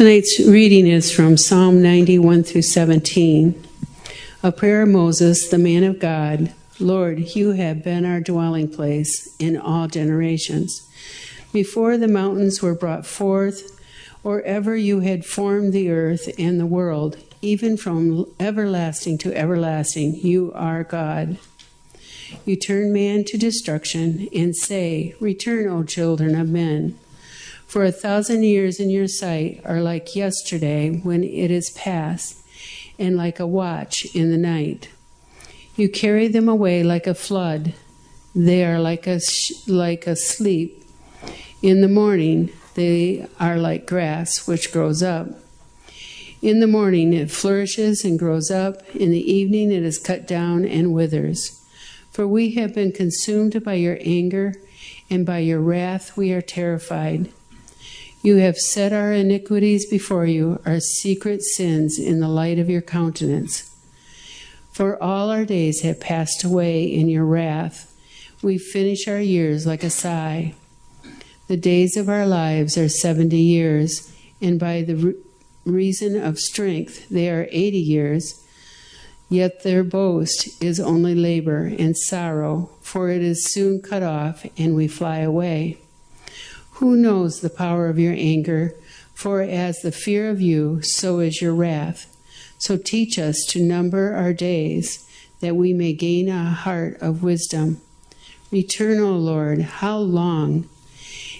Tonight's reading is from Psalm 91 through 17. A prayer of Moses, the man of God. Lord, you have been our dwelling place in all generations. Before the mountains were brought forth, or ever you had formed the earth and the world, even from everlasting to everlasting, you are God. You turn man to destruction and say, Return, O children of men. For a thousand years in your sight are like yesterday when it is past, and like a watch in the night. You carry them away like a flood. They are like a like a sleep. In the morning they are like grass which grows up. In the morning it flourishes and grows up. In the evening it is cut down and withers. For we have been consumed by your anger, and by your wrath we are terrified. You have set our iniquities before you, our secret sins in the light of your countenance. For all our days have passed away in your wrath. We finish our years like a sigh. The days of our lives are seventy years, and by the re- reason of strength they are eighty years. Yet their boast is only labor and sorrow, for it is soon cut off, and we fly away. Who knows the power of your anger? For as the fear of you, so is your wrath. So teach us to number our days, that we may gain a heart of wisdom. Return, O Lord, how long?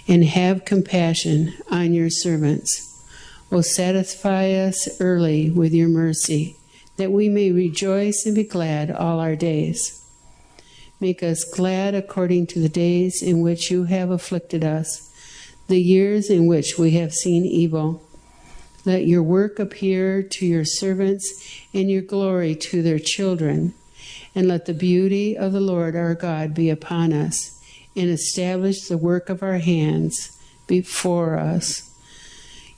And have compassion on your servants. O satisfy us early with your mercy, that we may rejoice and be glad all our days. Make us glad according to the days in which you have afflicted us the years in which we have seen evil. Let your work appear to your servants and your glory to their children. And let the beauty of the Lord our God be upon us and establish the work of our hands before us.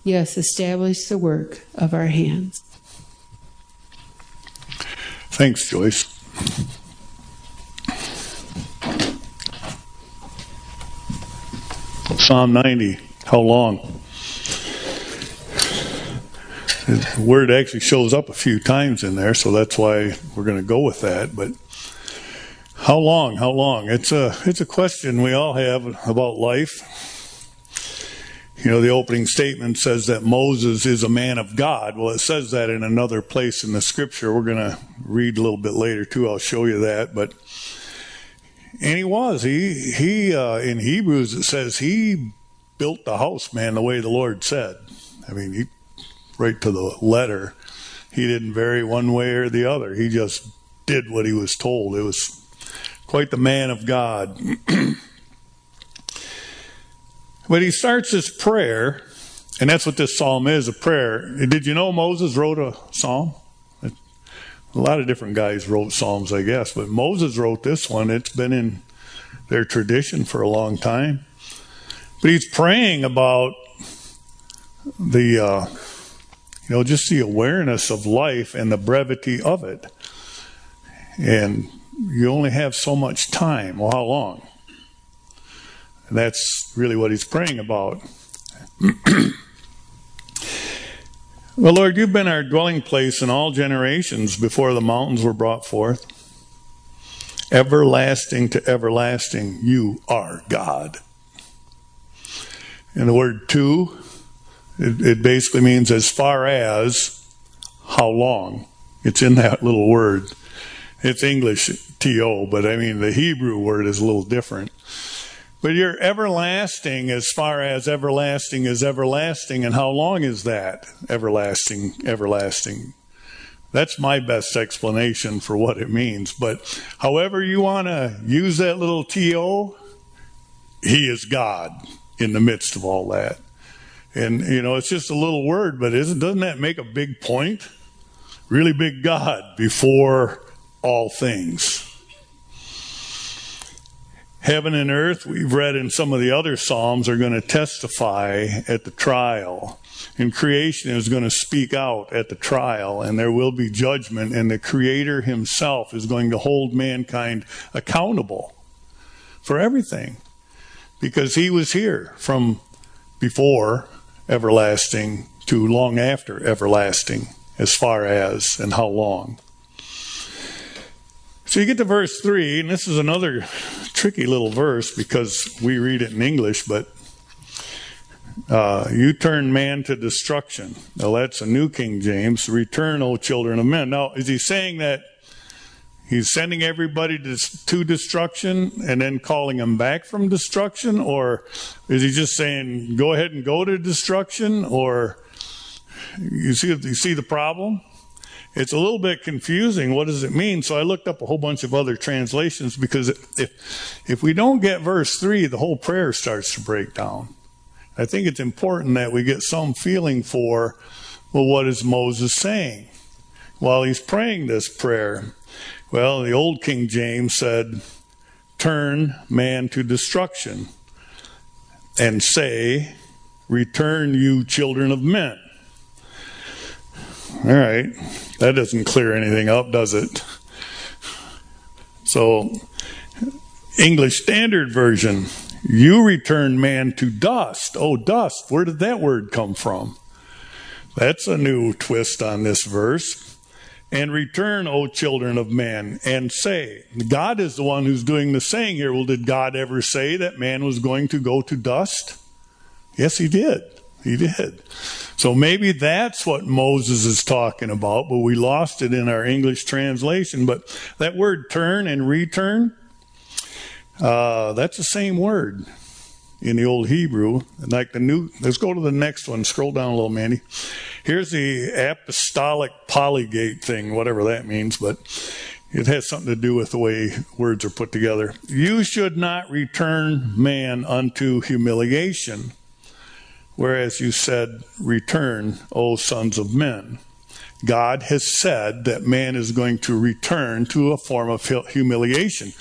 Yes, establish the work of our hands. Thanks, Joyce. Psalm 90. How long? The word actually shows up a few times in there, so that's why we're going to go with that. But how long? How long? It's a it's a question we all have about life. You know, the opening statement says that Moses is a man of God. Well, it says that in another place in the scripture. We're going to read a little bit later too. I'll show you that, but and he was. He he uh, in Hebrews it says he built the house, man, the way the Lord said. I mean, he right to the letter. He didn't vary one way or the other. He just did what he was told. It was quite the man of God. but he starts his prayer, and that's what this psalm is a prayer. Did you know Moses wrote a psalm? A lot of different guys wrote Psalms, I guess, but Moses wrote this one. It's been in their tradition for a long time. But he's praying about the, uh, you know, just the awareness of life and the brevity of it. And you only have so much time. Well, how long? And that's really what he's praying about. Well, Lord, you've been our dwelling place in all generations before the mountains were brought forth. Everlasting to everlasting, you are God. And the word to, it, it basically means as far as how long. It's in that little word. It's English, to, but I mean, the Hebrew word is a little different. But you're everlasting as far as everlasting is everlasting. And how long is that? Everlasting, everlasting. That's my best explanation for what it means. But however you want to use that little TO, He is God in the midst of all that. And, you know, it's just a little word, but isn't, doesn't that make a big point? Really big God before all things. Heaven and earth, we've read in some of the other Psalms, are going to testify at the trial. And creation is going to speak out at the trial, and there will be judgment, and the Creator Himself is going to hold mankind accountable for everything. Because He was here from before everlasting to long after everlasting, as far as and how long. So you get to verse 3, and this is another tricky little verse because we read it in English, but uh, you turn man to destruction. Now that's a New King James. Return, O children of men. Now, is he saying that he's sending everybody to, to destruction and then calling them back from destruction? Or is he just saying, go ahead and go to destruction? Or you see, you see the problem? It's a little bit confusing. What does it mean? So I looked up a whole bunch of other translations because if, if we don't get verse 3, the whole prayer starts to break down. I think it's important that we get some feeling for, well, what is Moses saying while he's praying this prayer? Well, the old King James said, turn man to destruction and say, return you children of men. All right. That doesn't clear anything up, does it? So, English Standard Version, you return man to dust. Oh, dust. Where did that word come from? That's a new twist on this verse. And return, O children of men, and say. God is the one who's doing the saying here. Well, did God ever say that man was going to go to dust? Yes, he did. He did. So maybe that's what Moses is talking about, but we lost it in our English translation. But that word turn and return, uh, that's the same word in the old Hebrew. Like the new, let's go to the next one. Scroll down a little, Mandy. Here's the apostolic Polyglot thing, whatever that means, but it has something to do with the way words are put together. You should not return man unto humiliation whereas you said, Return, O sons of men. God has said that man is going to return to a form of humiliation.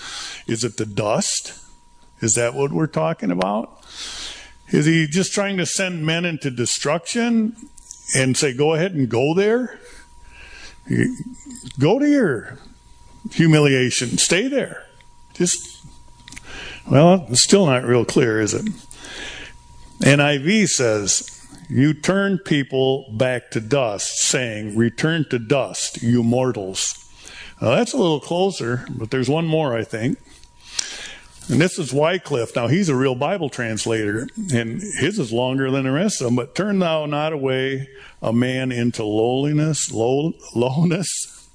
Is it the dust? Is that what we're talking about? Is he just trying to send men into destruction and say, go ahead and go there? Go to your humiliation. Stay there. Just, well, it's still not real clear, is it? NIV says, You turn people back to dust, saying, Return to dust, you mortals. Now that's a little closer, but there's one more, I think. And this is Wycliffe. Now he's a real Bible translator, and his is longer than the rest of them. But turn thou not away a man into lowliness, low, lowness,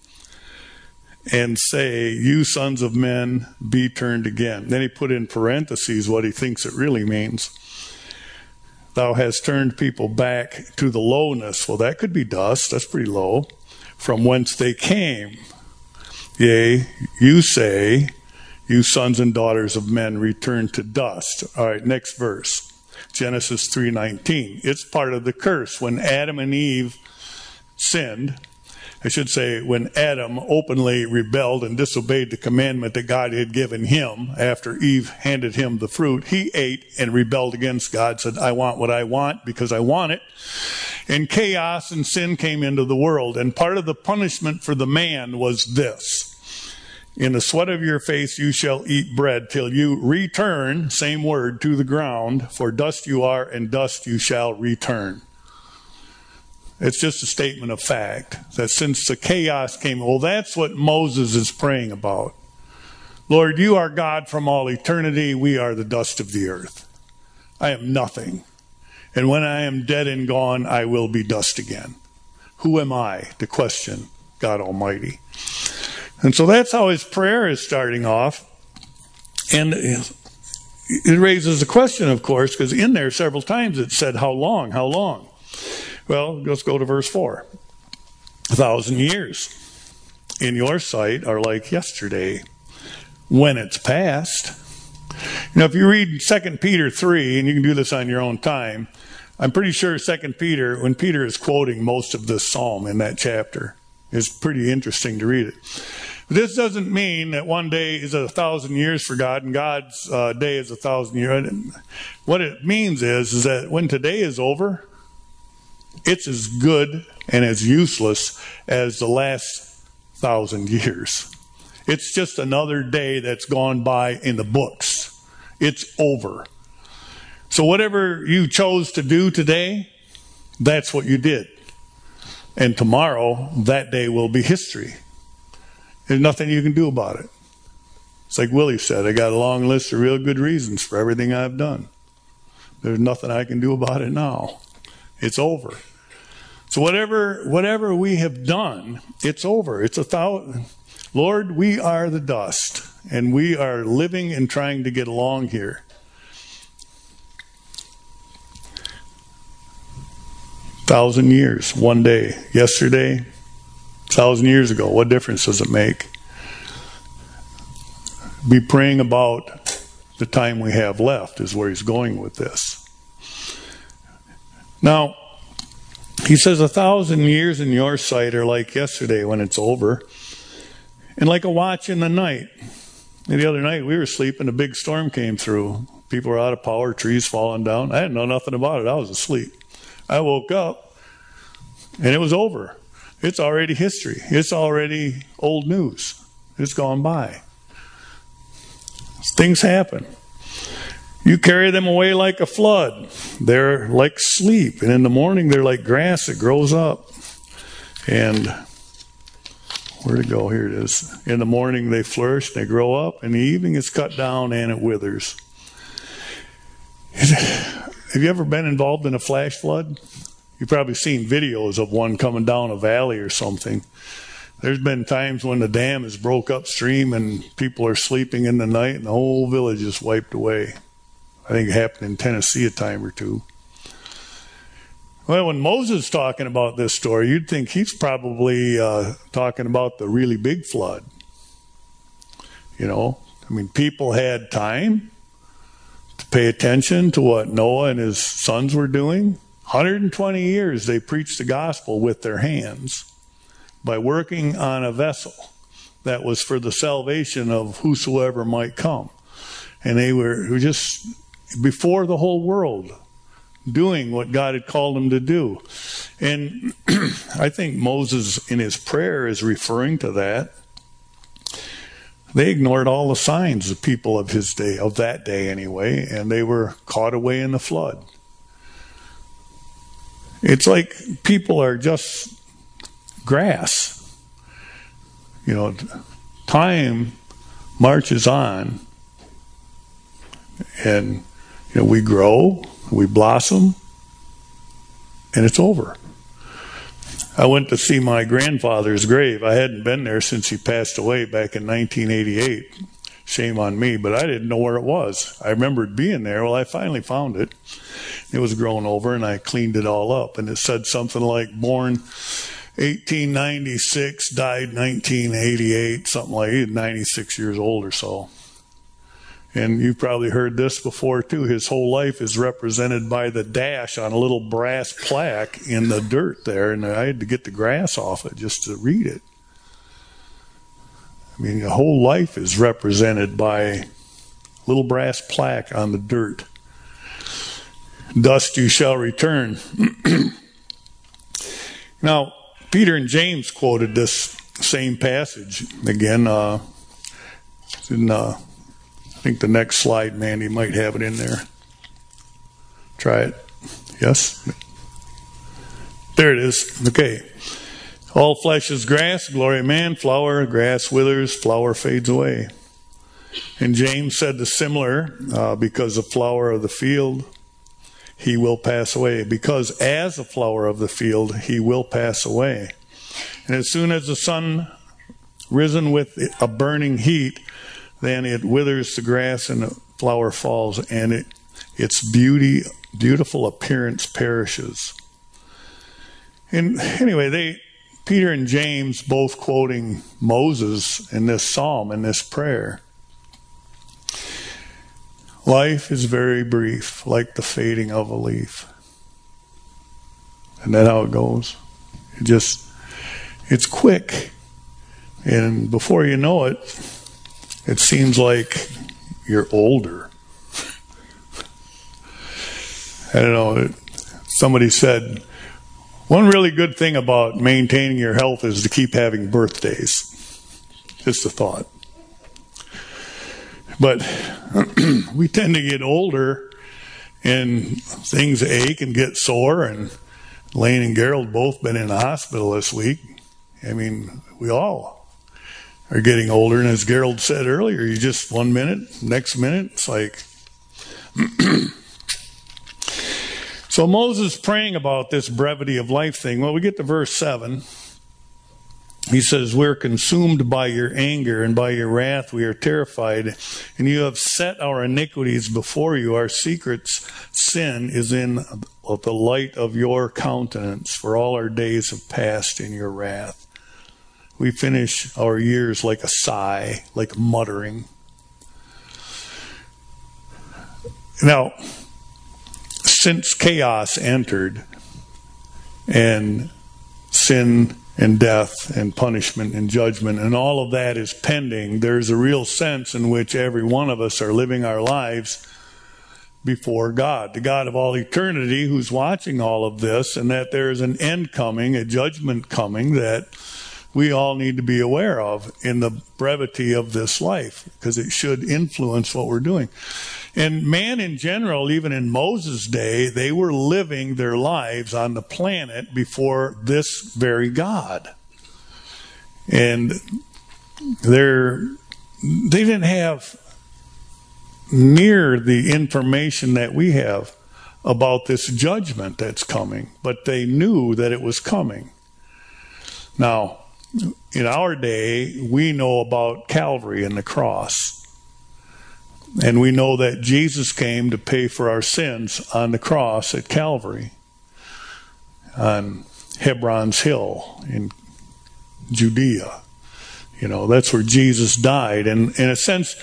and say, You sons of men, be turned again. Then he put in parentheses what he thinks it really means. Thou hast turned people back to the lowness. Well, that could be dust. That's pretty low. From whence they came. Yea, you say, you sons and daughters of men return to dust. All right, next verse. Genesis 3:19. It's part of the curse when Adam and Eve sinned I should say, when Adam openly rebelled and disobeyed the commandment that God had given him after Eve handed him the fruit, he ate and rebelled against God, said, I want what I want because I want it. And chaos and sin came into the world. And part of the punishment for the man was this. In the sweat of your face you shall eat bread till you return, same word, to the ground, for dust you are and dust you shall return. It's just a statement of fact that since the chaos came, well, that's what Moses is praying about. Lord, you are God from all eternity. We are the dust of the earth. I am nothing. And when I am dead and gone, I will be dust again. Who am I to question God Almighty? And so that's how his prayer is starting off. And it raises the question, of course, because in there several times it said, How long? How long? Well, let's go to verse 4. A thousand years in your sight are like yesterday when it's past. Now, if you read 2 Peter 3, and you can do this on your own time, I'm pretty sure 2 Peter, when Peter is quoting most of this psalm in that chapter, is pretty interesting to read it. This doesn't mean that one day is a thousand years for God and God's uh, day is a thousand years. What it means is, is that when today is over, it's as good and as useless as the last thousand years. It's just another day that's gone by in the books. It's over. So, whatever you chose to do today, That's what you did. And tomorrow, that day will be history. There's nothing you can do about it. It's like Willie said, I got a long list of real good reasons for everything I've done. There's nothing I can do about it now. It's over. So whatever whatever we have done, it's over. It's a thousand. Lord, we are the dust, and we are living and trying to get along here. Thousand years, one day, yesterday, thousand years ago. What difference does it make? Be praying about the time we have left, is where he's going with this. Now, he says, A thousand years in your sight are like yesterday when it's over, and like a watch in the night. And the other night we were sleeping, a big storm came through. People were out of power, trees falling down. I didn't know nothing about it. I was asleep. I woke up, and it was over. It's already history. It's already old news. It's gone by. Things happen. You carry them away like a flood. They're like sleep. And in the morning, they're like grass that grows up. And where to go? Here it is. In the morning, they flourish, they grow up. In the evening, it's cut down and it withers. Have you ever been involved in a flash flood? You've probably seen videos of one coming down a valley or something. There's been times when the dam is broke upstream and people are sleeping in the night and the whole village is wiped away. I think it happened in Tennessee a time or two. Well, when Moses is talking about this story, you'd think he's probably uh, talking about the really big flood. You know, I mean, people had time to pay attention to what Noah and his sons were doing. 120 years they preached the gospel with their hands by working on a vessel that was for the salvation of whosoever might come. And they were just before the whole world doing what God had called him to do. And I think Moses in his prayer is referring to that. They ignored all the signs, the people of his day, of that day anyway, and they were caught away in the flood. It's like people are just grass. You know, time marches on, and you know, we grow, we blossom, and it's over. I went to see my grandfather's grave. I hadn't been there since he passed away back in 1988. Shame on me, but I didn't know where it was. I remembered being there. Well, I finally found it. It was grown over, and I cleaned it all up. And it said something like born 1896, died 1988, something like 96 years old or so. And you've probably heard this before too. His whole life is represented by the dash on a little brass plaque in the dirt there. And I had to get the grass off it just to read it. I mean, the whole life is represented by little brass plaque on the dirt. Dust you shall return. now, Peter and James quoted this same passage again uh, in uh, think the next slide, Mandy, might have it in there. Try it. Yes? There it is. Okay. All flesh is grass, glory of man, flower, grass withers, flower fades away. And James said the similar, uh, because the flower of the field, he will pass away. Because as a flower of the field, he will pass away. And as soon as the sun risen with a burning heat then it withers the grass and the flower falls, and it, its beauty, beautiful appearance perishes. And anyway, they Peter and James both quoting Moses in this psalm in this prayer. Life is very brief, like the fading of a leaf. And that how it goes. It just it's quick. And before you know it, it seems like you're older. I don't know. Somebody said, one really good thing about maintaining your health is to keep having birthdays. Just a thought. But we tend to get older and things ache and get sore and Lane and Gerald both been in the hospital this week. I mean, we all are getting older, and as Gerald said earlier, you just one minute, next minute, it's like. so Moses praying about this brevity of life thing. Well, we get to verse seven. He says, We're consumed by your anger and by your wrath. We are terrified. And you have set our iniquities before you. Our secrets sin is in the light of your countenance, for all our days have passed in your wrath. We finish our years like a sigh, like muttering. Now, since chaos entered and sin and death and punishment and judgment and all of that is pending, there's a real sense in which every one of us are living our lives before God, the God of all eternity who's watching all of this, and that there is an end coming, a judgment coming that we all need to be aware of in the brevity of this life because it should influence what we're doing. And man in general, even in Moses' day, they were living their lives on the planet before this very God. And they're, they didn't have near the information that we have about this judgment that's coming, but they knew that it was coming. Now, in our day, we know about Calvary and the cross. And we know that Jesus came to pay for our sins on the cross at Calvary, on Hebron's Hill in Judea. You know, that's where Jesus died. And in a sense,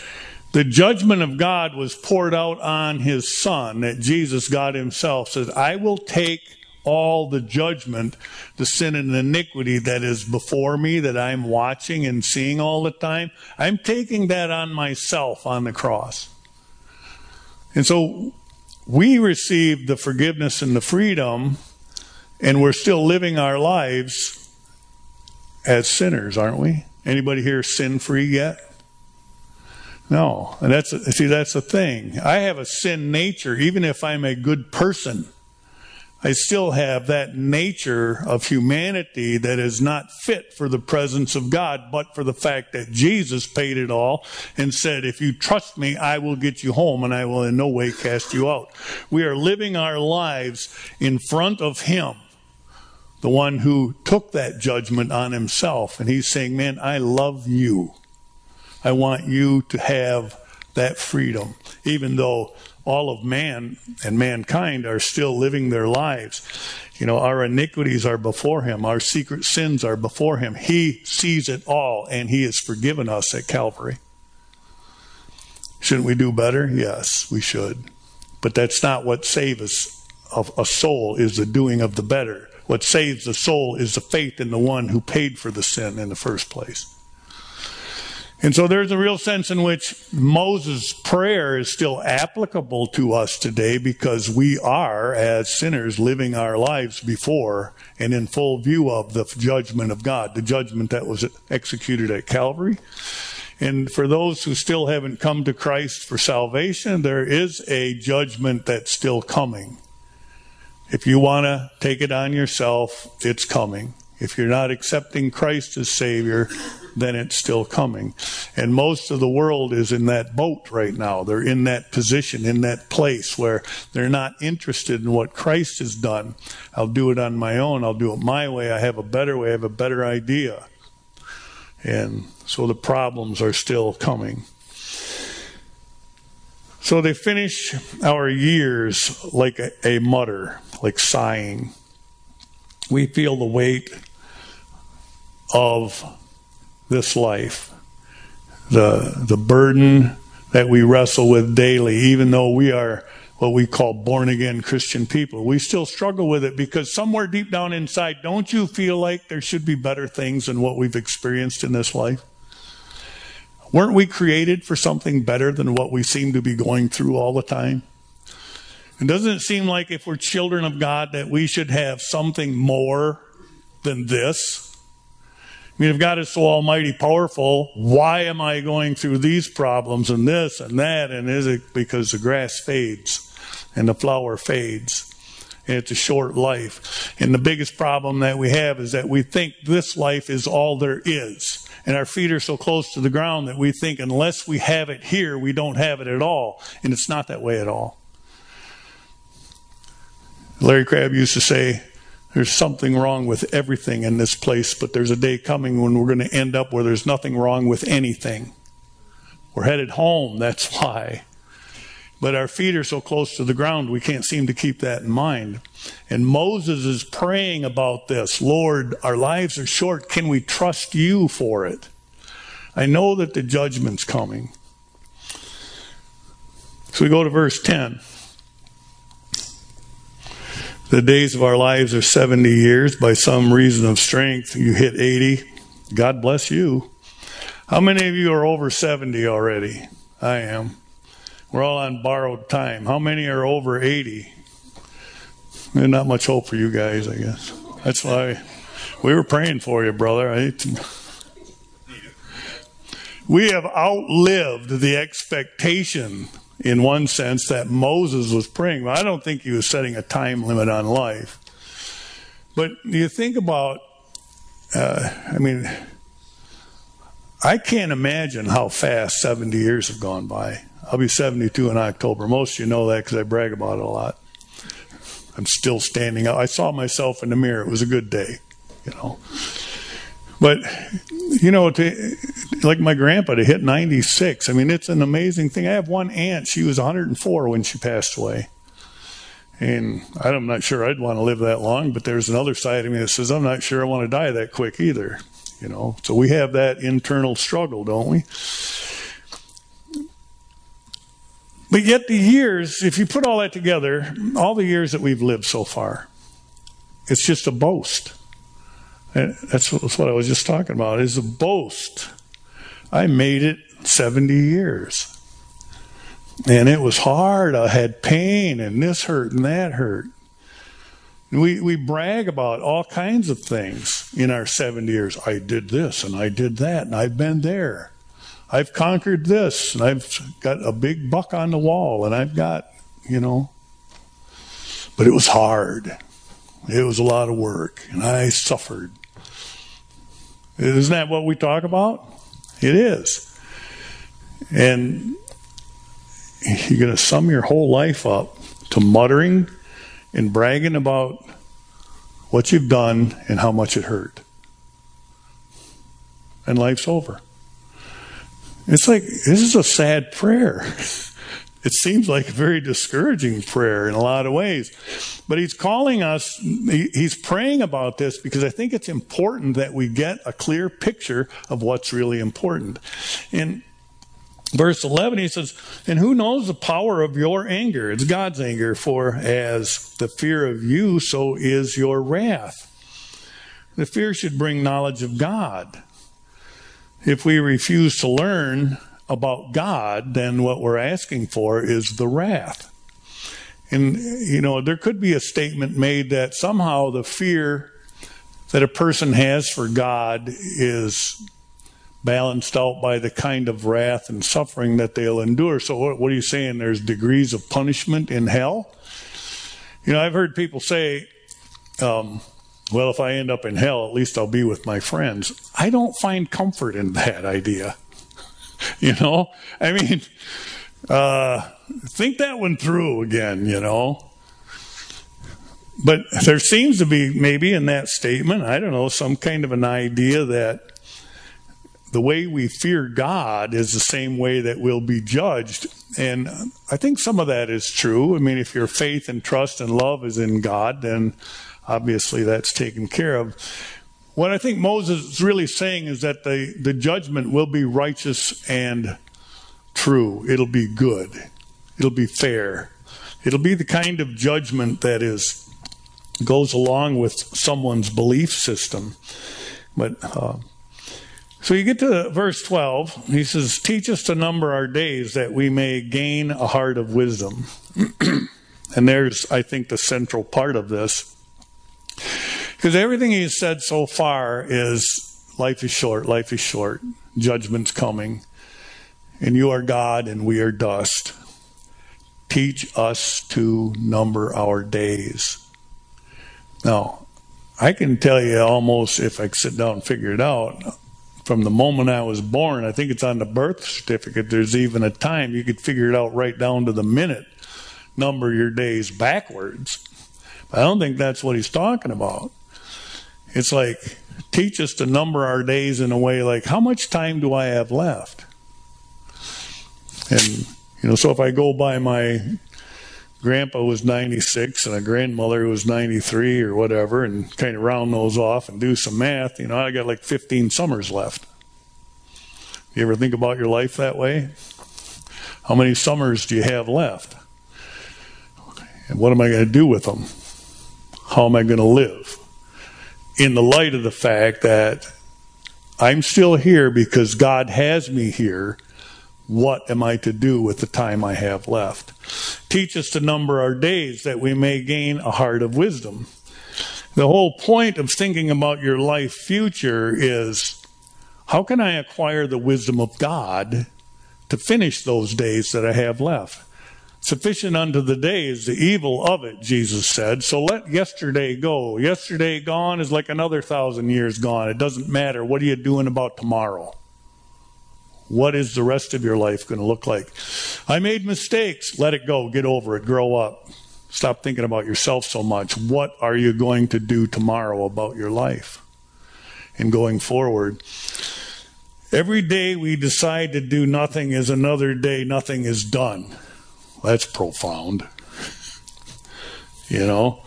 the judgment of God was poured out on his son, that Jesus, God himself, says, I will take all the judgment, the sin and iniquity that is before me, that I'm watching and seeing all the time. I'm taking that on myself on the cross. And so we receive the forgiveness and the freedom, and we're still living our lives as sinners, aren't we? Anybody here sin free yet? No. And that's, see, that's the thing. I have a sin nature, even if I'm a good person. I still have that nature of humanity that is not fit for the presence of God, but for the fact that Jesus paid it all and said, if you trust me, I will get you home and I will in no way cast you out. We are living our lives in front of Him, the one who took that judgment on Himself. And He's saying, man, I love you. I want you to have that freedom, even though all of man and mankind are still living their lives. You know, our iniquities are before him, our secret sins are before him. He sees it all, and he has forgiven us at Calvary. Shouldn't we do better? Yes, we should. But that's not what saves a soul is the doing of the better. What saves the soul is the faith in the one who paid for the sin in the first place. And so there's a real sense in which Moses' prayer is still applicable to us today because we are, as sinners, living our lives before and in full view of the judgment of God, the judgment that was executed at Calvary. And for those who still haven't come to Christ for salvation, there is a judgment that's still coming. If you want to take it on yourself, it's coming. If you're not accepting Christ as Savior, then it's still coming. And most of the world is in that boat right now. They're in that position, in that place where they're not interested in what Christ has done. I'll do it on my own. I'll do it my way. I have a better way. I have a better idea. And so the problems are still coming. So they finish our years like a, a mutter, like sighing. We feel the weight of this life. The, the burden that we wrestle with daily, even though we are what we call born again Christian people. We still struggle with it because somewhere deep down inside, don't you feel like there should be better things than what we've experienced in this life? Weren't we created for something better than what we seem to be going through all the time? And doesn't it seem like if we're children of God that we should have something more than this? Mean, if God is so almighty powerful, why am I going through these problems and this and that? And is it because the grass fades and the flower fades and it's a short life. And the biggest problem that we have is that we think this life is all there is. And our feet are so close to the ground that we think unless we have it here, we don't have it at all. And it's not that way at all. Larry Crabb used to say, there's something wrong with everything in this place, but there's a day coming when we're going to end up where there's nothing wrong with anything. We're headed home, that's why. But our feet are so close to the ground, we can't seem to keep that in mind. And Moses is praying about this Lord, our lives are short. Can we trust you for it? I know that the judgment's coming. So we go to verse 10. The days of our lives are 70 years. By some reason of strength, you hit 80. God bless you. How many of you are over 70 already? I am. We're all on borrowed time. How many are over 80? There's not much hope for you guys, I guess. That's why we were praying for you, brother. we have outlived the expectation, in one sense, that Moses was praying. But I don't think he was setting a time limit on life. But you think about, uh, I mean, I can't imagine how fast 70 years have gone by. I'll be 72 in October. Most of you know that because I brag about it a lot. I'm still standing up. I saw myself in the mirror. It was a good day, you know. But, you know, to, like my grandpa to hit 96, I mean, it's an amazing thing. I have one aunt, she was 104 when she passed away. And I'm not sure I'd want to live that long, but there's another side of me that says, I'm not sure I want to die that quick either, you know. So we have that internal struggle, don't we? But yet, the years, if you put all that together, all the years that we've lived so far, it's just a boast. And that's what I was just talking about, is a boast. I made it 70 years. And it was hard. I had pain, and this hurt, and that hurt. We, we brag about all kinds of things in our 70 years. I did this, and I did that, and I've been there. I've conquered this, and I've got a big buck on the wall, and I've got, you know. But it was hard. It was a lot of work, and I suffered. Isn't that what we talk about? It is. And you're going to sum your whole life up to muttering and bragging about what you've done and how much it hurt. And life's over. It's like, this is a sad prayer. It seems like a very discouraging prayer in a lot of ways. But he's calling us, he's praying about this because I think it's important that we get a clear picture of what's really important. In verse 11, he says, And who knows the power of your anger? It's God's anger, for as the fear of you, so is your wrath. The fear should bring knowledge of God if we refuse to learn about God, then what we're asking for is the wrath. And, you know, there could be a statement made that somehow the fear that a person has for God is balanced out by the kind of wrath and suffering that they'll endure. So, what, what are you saying? There's degrees of punishment in hell? You know, I've heard people say, um, well, if I end up in hell, at least I'll be with my friends. I don't find comfort in that idea. you know, I mean, uh, think that one through again, you know. But there seems to be maybe in that statement, I don't know, some kind of an idea that the way we fear God is the same way that we'll be judged. And I think some of that is true. I mean, if your faith and trust and love is in God, then obviously that's taken care of. What I think Moses is really saying is that the, the judgment will be righteous and true. It'll be good. It'll be fair. It'll be the kind of judgment that is goes along with someone's belief system. But uh, so you get to verse 12. He says, Teach us to number our days that we may gain a heart of wisdom. and there's, I think, the central part of this. Because everything he's said so far is life is short, life is short, judgment's coming, and you are God and we are dust. Teach us to number our days. Now, I can tell you almost if I sit down and figure it out, from the moment I was born, I think it's on the birth certificate, there's even a time you could figure it out right down to the minute, number your days backwards. But I don't think that's what he's talking about. It's like, teach us to number our days in a way like, how much time do I have left? And, you know, so if I go by my grandpa was 96 and a grandmother was 93 or whatever, and kind of round those off and do some math, you know, I got like 15 summers left. You ever think about your life that way? How many summers do you have left? And what am I going to do with them? How am I going to live? In the light of the fact that I'm still here because God has me here what am I to do with the time I have left? Teach us to number our days that we may gain a heart of wisdom. The whole point of thinking about your life future is how can I acquire the wisdom of God to finish those days that I have left? Sufficient unto the day is the evil of it, Jesus said. So let yesterday go. Yesterday gone is like another thousand years gone. It doesn't matter. What are you doing about tomorrow? What is the rest of your life going to look like? I made mistakes. Let it go. Get over it. Grow up. Stop thinking about yourself so much. What are you going to do tomorrow about your life? And going forward, every day we decide to do nothing is another day nothing is done. That's profound. You know?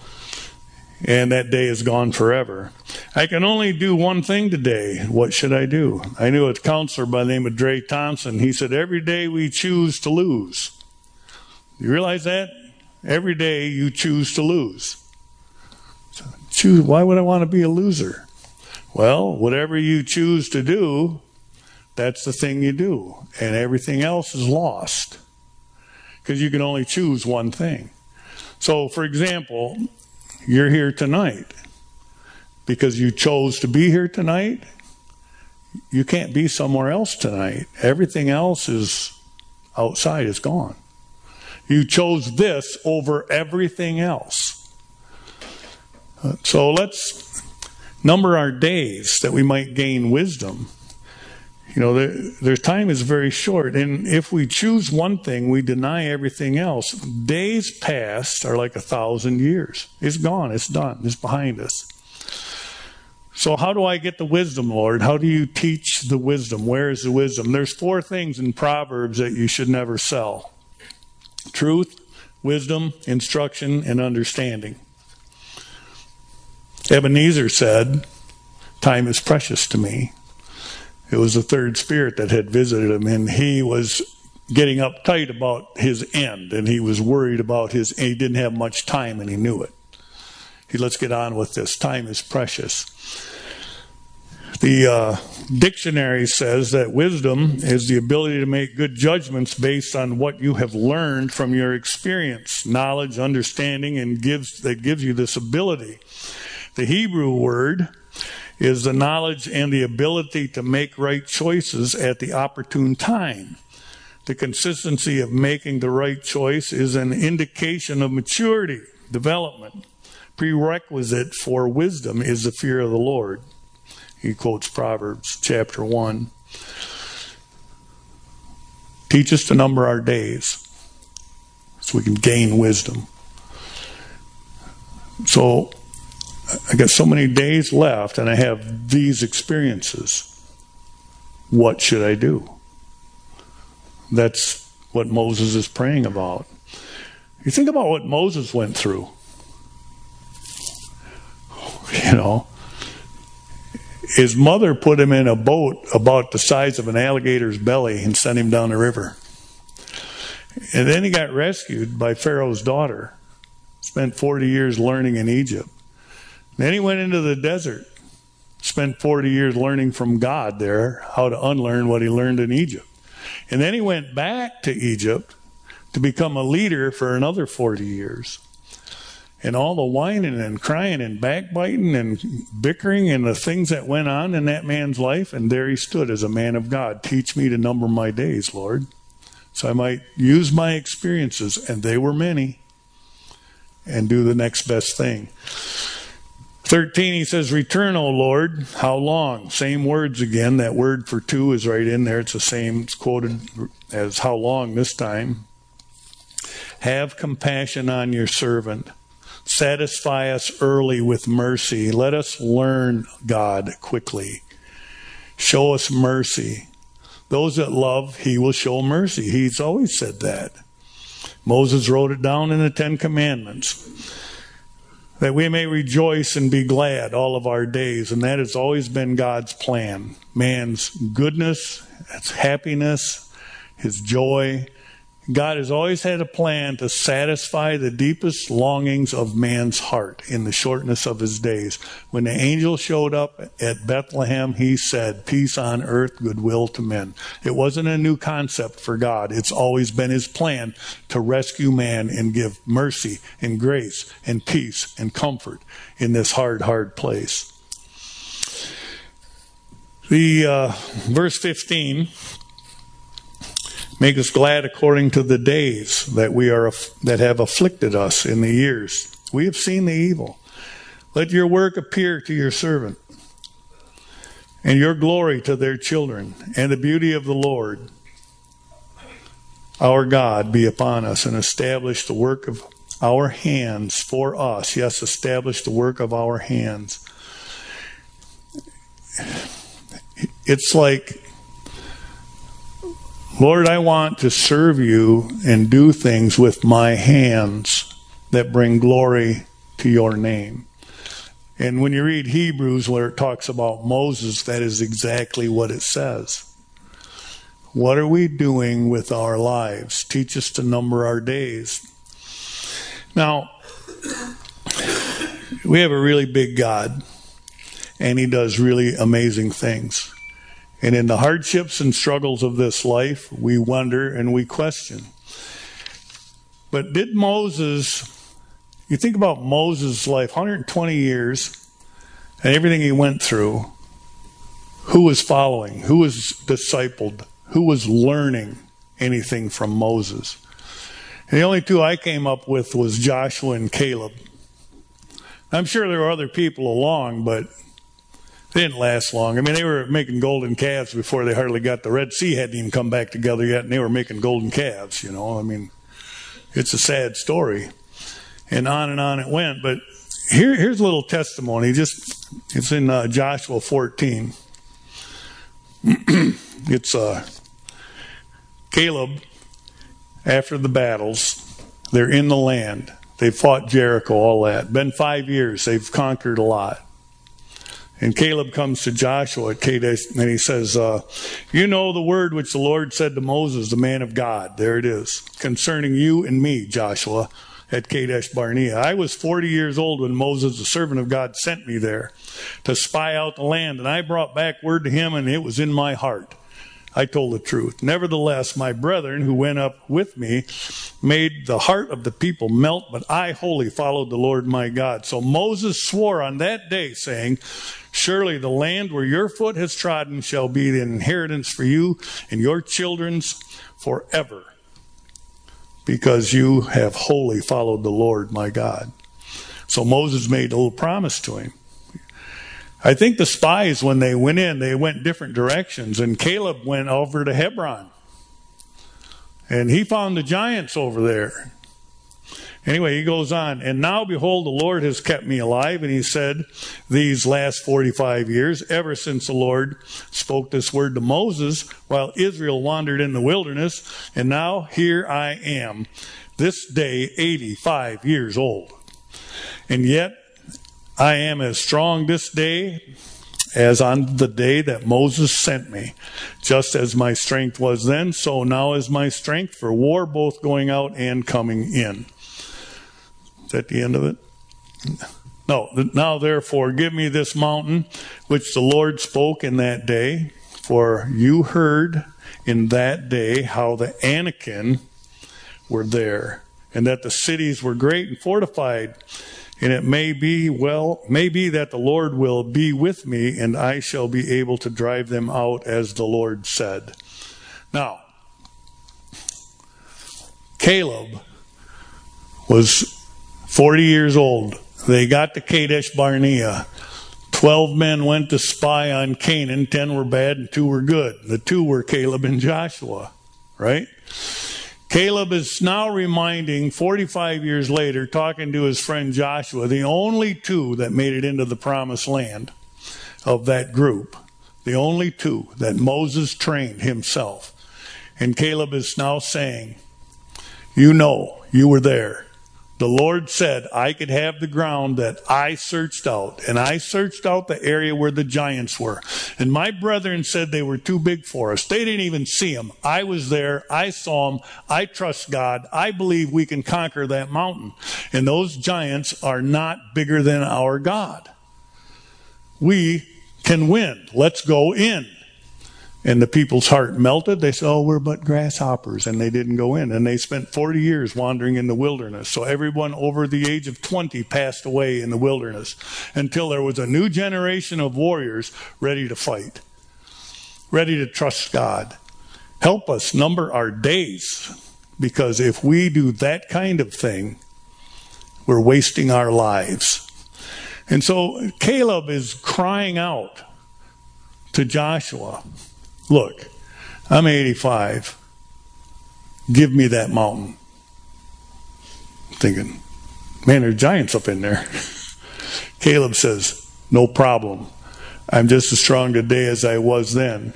And that day is gone forever. I can only do one thing today. What should I do? I knew a counselor by the name of Dre Thompson. He said, Every day we choose to lose. You realize that? Every day you choose to lose. So choose, why would I want to be a loser? Well, whatever you choose to do, that's the thing you do. And everything else is lost. Because you can only choose one thing. So, for example, you're here tonight because you chose to be here tonight, you can't be somewhere else tonight. Everything else is outside, is gone. You chose this over everything else. So let's number our days that we might gain wisdom. You know, their time is very short, and if we choose one thing, we deny everything else. Days past are like a thousand years. It's gone, it's done, it's behind us. So, how do I get the wisdom, Lord? How do you teach the wisdom? Where is the wisdom? There's four things in Proverbs that you should never sell truth, wisdom, instruction, and understanding. Ebenezer said, Time is precious to me. It was the third spirit that had visited him, and he was getting uptight about his end, and he was worried about his, he didn't have much time, and he knew it. He, let's get on with this. Time is precious. The uh, dictionary says that wisdom is the ability to make good judgments based on what you have learned from your experience, knowledge, understanding, and gives that gives you this ability. The Hebrew word is the knowledge and the ability to make right choices at the opportune time. The consistency of making the right choice is an indication of maturity, development. Prerequisite for wisdom is the fear of the Lord. He quotes Proverbs chapter 1. Teach us to number our days so we can gain wisdom. So, I got so many days left and I have these experiences. What should I do? That's what Moses is praying about. You think about what Moses went through. You know, his mother put him in a boat about the size of an alligator's belly and sent him down the river. And then he got rescued by Pharaoh's daughter. Spent 40 years learning in Egypt. Then he went into the desert. Spent 40 years learning from God there how to unlearn what he learned in Egypt. And then he went back to Egypt to become a leader for another 40 years and all the whining and crying and backbiting and bickering and the things that went on in that man's life. And there he stood as a man of God. Teach me to number my days, Lord. So I might use my experiences, and they were many, and do the next best thing. 13, he says, Return, O Lord. How long? Same words again. That word for to is right in there. It's the same. It's quoted as how long this time. Have compassion on your servant. Satisfy us early with mercy. Let us learn, God, quickly. Show us mercy. Those that love, he will show mercy. He's always said that. Moses wrote it down in the Ten Commandments that we may rejoice and be glad all of our days. And that has always been God's plan. Man's goodness, his happiness, his joy, God has always had a plan to satisfy the deepest longings of man's heart in the shortness of his days. When the angel showed up at Bethlehem, he said, Peace on earth, goodwill to men. It wasn't a new concept for God. It's always been his plan to rescue man and give mercy and grace and peace and comfort in this hard, hard place. The uh, verse 15 Make us glad according to the days that we are that have afflicted us in the years. We have seen the evil. Let your work appear to your servant, and your glory to their children, and the beauty of the Lord our God be upon us, and establish the work of our hands for us. Yes, establish the work of our hands. It's like Lord, I want to serve you and do things with my hands that bring glory to your name. And when you read Hebrews, where it talks about Moses, that is exactly what it says. What are we doing with our lives? Teach us to number our days. Now, we have a really big God, and He does really amazing things. And in the hardships and struggles of this life, we wonder and we question. But did Moses, you think about Moses' life, 120 years, and everything he went through, who was following? Who was discipled? Who was learning anything from Moses? And the only two I came up with was Joshua and Caleb. I'm sure there were other people along, but they didn't last long. I mean, they were making golden calves before they hardly got the Red Sea hadn't even come back together yet, and they were making golden calves. You know, I mean, it's a sad story, and on and on it went. But here, here's a little testimony. Just it's in uh, Joshua 14. it's uh, Caleb after the battles. They're in the land. They fought Jericho, all that. Been five years. They've conquered a lot. And Caleb comes to Joshua at Kadesh and he says, uh, You know the word which the Lord said to Moses, the man of God. There it is. Concerning you and me, Joshua, at Kadesh Barnea. I was 40 years old when Moses, the servant of God, sent me there to spy out the land. And I brought back word to him, and it was in my heart I told the truth. Nevertheless, my brethren who went up with me made the heart of the people melt, but I wholly followed the Lord my God. So Moses swore on that day, saying, Surely the land where your foot has trodden shall be the inheritance for you and your children's forever, because you have wholly followed the Lord my God. So Moses made a little promise to him. I think the spies, when they went in, they went different directions, and Caleb went over to Hebron. And he found the giants over there. Anyway, he goes on, and now behold, the Lord has kept me alive. And he said, these last 45 years, ever since the Lord spoke this word to Moses while Israel wandered in the wilderness. And now here I am, this day 85 years old. And yet I am as strong this day as on the day that Moses sent me. Just as my strength was then, so now is my strength for war, both going out and coming in. Is that the end of it? No. Now therefore, give me this mountain which the Lord spoke in that day, for you heard in that day how the Anakim were there, and that the cities were great and fortified and it may be, well, may be that the Lord will be with me and I shall be able to drive them out as the Lord said. Now, Caleb was 40 years old They got to Kadesh Barnea. Twelve men went to spy on Canaan. Ten were bad and two were good. The two were Caleb and Joshua, right? Caleb is now reminding, 45 years later, talking to his friend Joshua, the only two that made it into the promised land of that group, the only two that Moses trained himself. And Caleb is now saying, You know, you were there. The Lord said, I could have the ground that I searched out. And I searched out the area where the giants were. And my brethren said they were too big for us. They didn't even see them. I was there. I saw them. I trust God. I believe we can conquer that mountain. And those giants are not bigger than our God. We can win. Let's go in. And the people's heart melted. They said, Oh, we're but grasshoppers. And they didn't go in. And they spent 40 years wandering in the wilderness. So everyone over the age of 20 passed away in the wilderness until there was a new generation of warriors ready to fight, ready to trust God. Help us number our days. Because if we do that kind of thing, we're wasting our lives. And so Caleb is crying out to Joshua Look, I'm 85. Give me that mountain. I'm thinking, man, there's giants up in there. Caleb says, no problem. I'm just as strong today as I was then.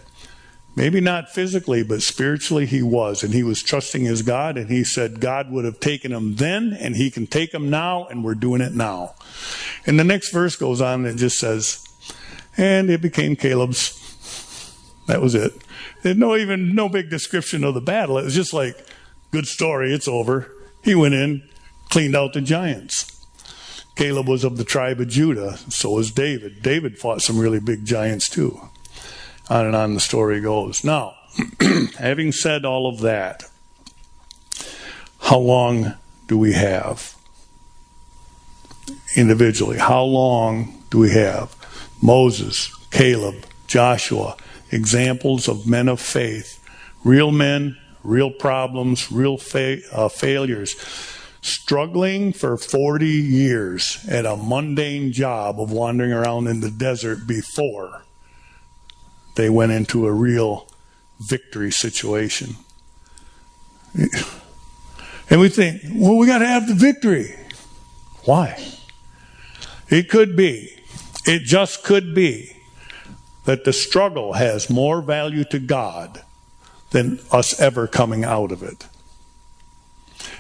Maybe not physically, but spiritually he was. And he was trusting his God. And he said God would have taken him then, and he can take him now, and we're doing it now. And the next verse goes on and it just says, and it became Caleb's that was it. There's no even no big description of the battle. It was just like, good story, it's over. He went in, cleaned out the giants. Caleb was of the tribe of Judah, so was David. David fought some really big giants too. On and on the story goes. Now, having said all of that, how long do we have? Individually, how long do we have? Moses, Caleb, Joshua, examples of men of faith, real men, real problems, real fa- uh, failures, struggling for 40 years at a mundane job of wandering around in the desert before they went into a real victory situation. And we think, well, we got to have the victory. Why? It could be, it just could be that the struggle has more value to God than us ever coming out of it.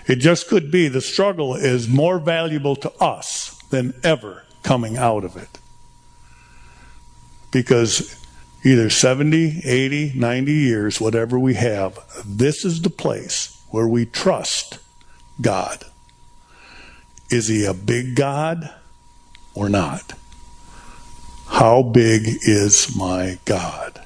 It just could be the struggle is more valuable to us than ever coming out of it. Because either 70, 80, 90 years, whatever we have, this is the place where we trust God. Is he a big God or not? How big is my God?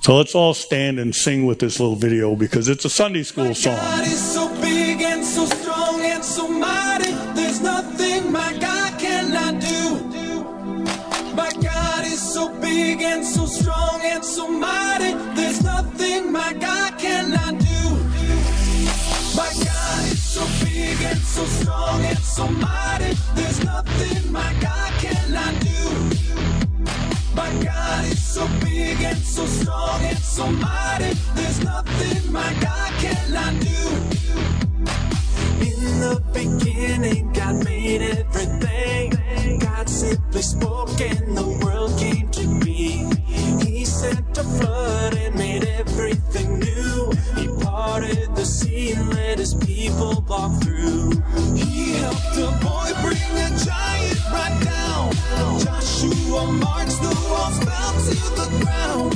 So let's all stand and sing with this little video because it's a Sunday school song. God is so big and so strong and so mighty. There's nothing my God cannot do. My God is so big and so strong and so mighty. There's nothing my God cannot do. My God is so big and so strong and so mighty. There's nothing my God cannot do. So big and so strong and so mighty. There's nothing my God cannot do. In the beginning, God made everything. God simply spoke and the world came to be. He sent a flood and made everything new. He parted the sea and let his people walk through. He helped a boy bring a giant right down. Joshua walls fell to the ground.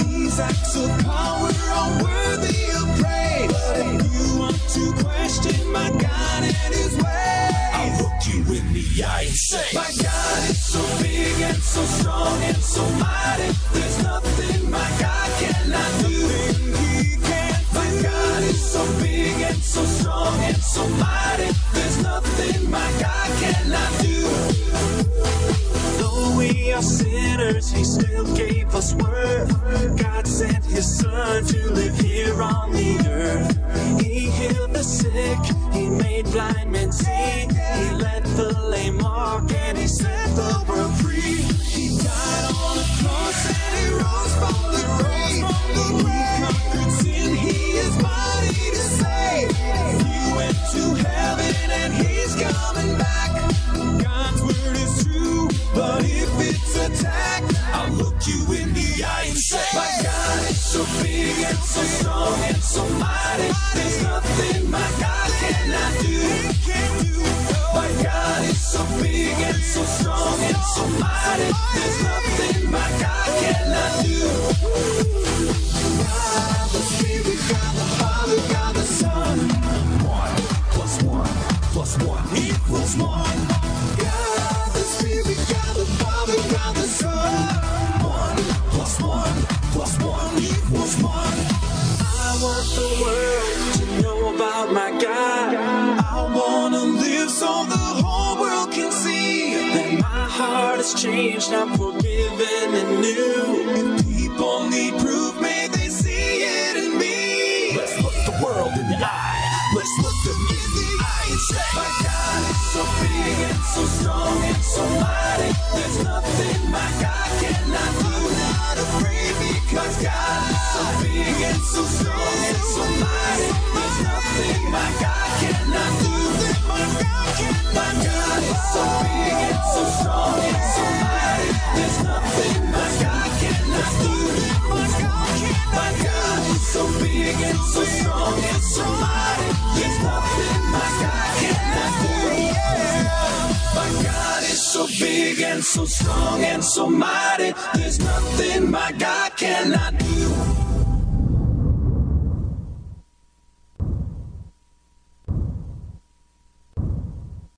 These acts of power are worthy of praise. But if you want to question my God and his way, I'll look you in the eye and say, My God is so big and so strong and so mighty. Sinners, He still gave us worth. God sent His Son to live here on the earth. He healed the sick, He made blind men see. He let the lame walk, and He set the world so strong and so mighty. I'm forgiven and new. If people need proof, may they see it in me. Let's look the world in the eye. Let's look them in the eye and say, My God is so big and so strong and so mighty. There's nothing my God cannot do. Not afraid because God is so big and so strong and so mighty. There's nothing my God cannot do. My God My God is so big and so strong and so mighty. So big and so strong and so mighty. There's nothing my God cannot do.